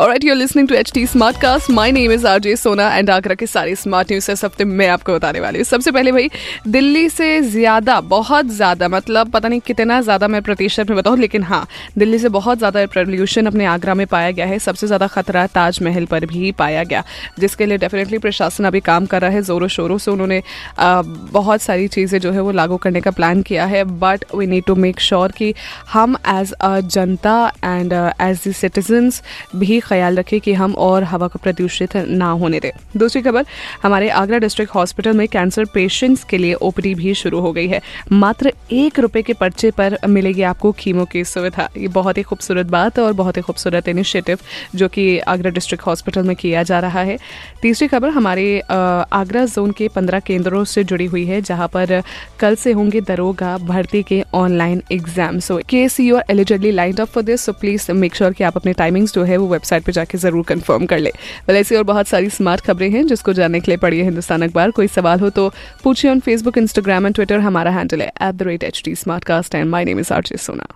Alright, you're listening to HT Smartcast. My name is RJ Sona and Agra के सारे smart news इस हफ़्ते मैं आपको बताने वाली हूँ। सबसे पहले भाई दिल्ली से ज़्यादा बहुत ज़्यादा मतलब पता नहीं कितना ज़्यादा मैं प्रतिशत में बताऊँ लेकिन हाँ दिल्ली से बहुत ज़्यादा पोल्यूशन अपने आगरा में पाया गया है। सबसे ज़्यादा खतरा ताजमहल पर भी पाया गया जिसके लिए डेफिनेटली प्रशासन अभी काम कर रहा है जोरों शोरों से। उन्होंने बहुत सारी चीज़ें जो है वो लागू करने का प्लान किया है but we need to make sure कि हम as a Janata and as the citizens भी ख्याल रखें कि हम और हवा को प्रदूषित ना होने दें। दूसरी खबर, हमारे आगरा डिस्ट्रिक्ट हॉस्पिटल में कैंसर पेशेंट्स के लिए ओपीडी भी शुरू हो गई है। मात्र एक रुपए के पर्चे पर मिलेगी आपको कीमो की सुविधा। ये बहुत ही खूबसूरत बात और बहुत ही खूबसूरत इनिशिएटिव जो कि आगरा डिस्ट्रिक्ट हॉस्पिटल में किया जा रहा है। तीसरी खबर, हमारे आगरा जोन के पंद्रह केंद्रों से जुड़ी हुई है, जहाँ पर कल से होंगे दरोगा भर्ती के online exam so case you are eligible line up for this so please make sure कि आप अपने टाइमिंग्स जो है वो वेबसाइट पे जाके ज़रूर कंफर्म कर ले। वेल ऐसी और बहुत सारी स्मार्ट खबरें हैं जिसको जानने के लिए पढ़िए हिंदुस्तान अखबार। कोई सवाल हो तो पूछिए on Facebook Instagram and Twitter हमारा हैंडल है at the rate H D smartcast and my name is R Sona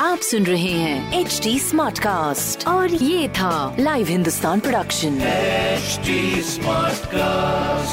आप सुन रहे हैं एच डी स्मार्ट कास्ट और ये था live Hindustan production HD Smartcast.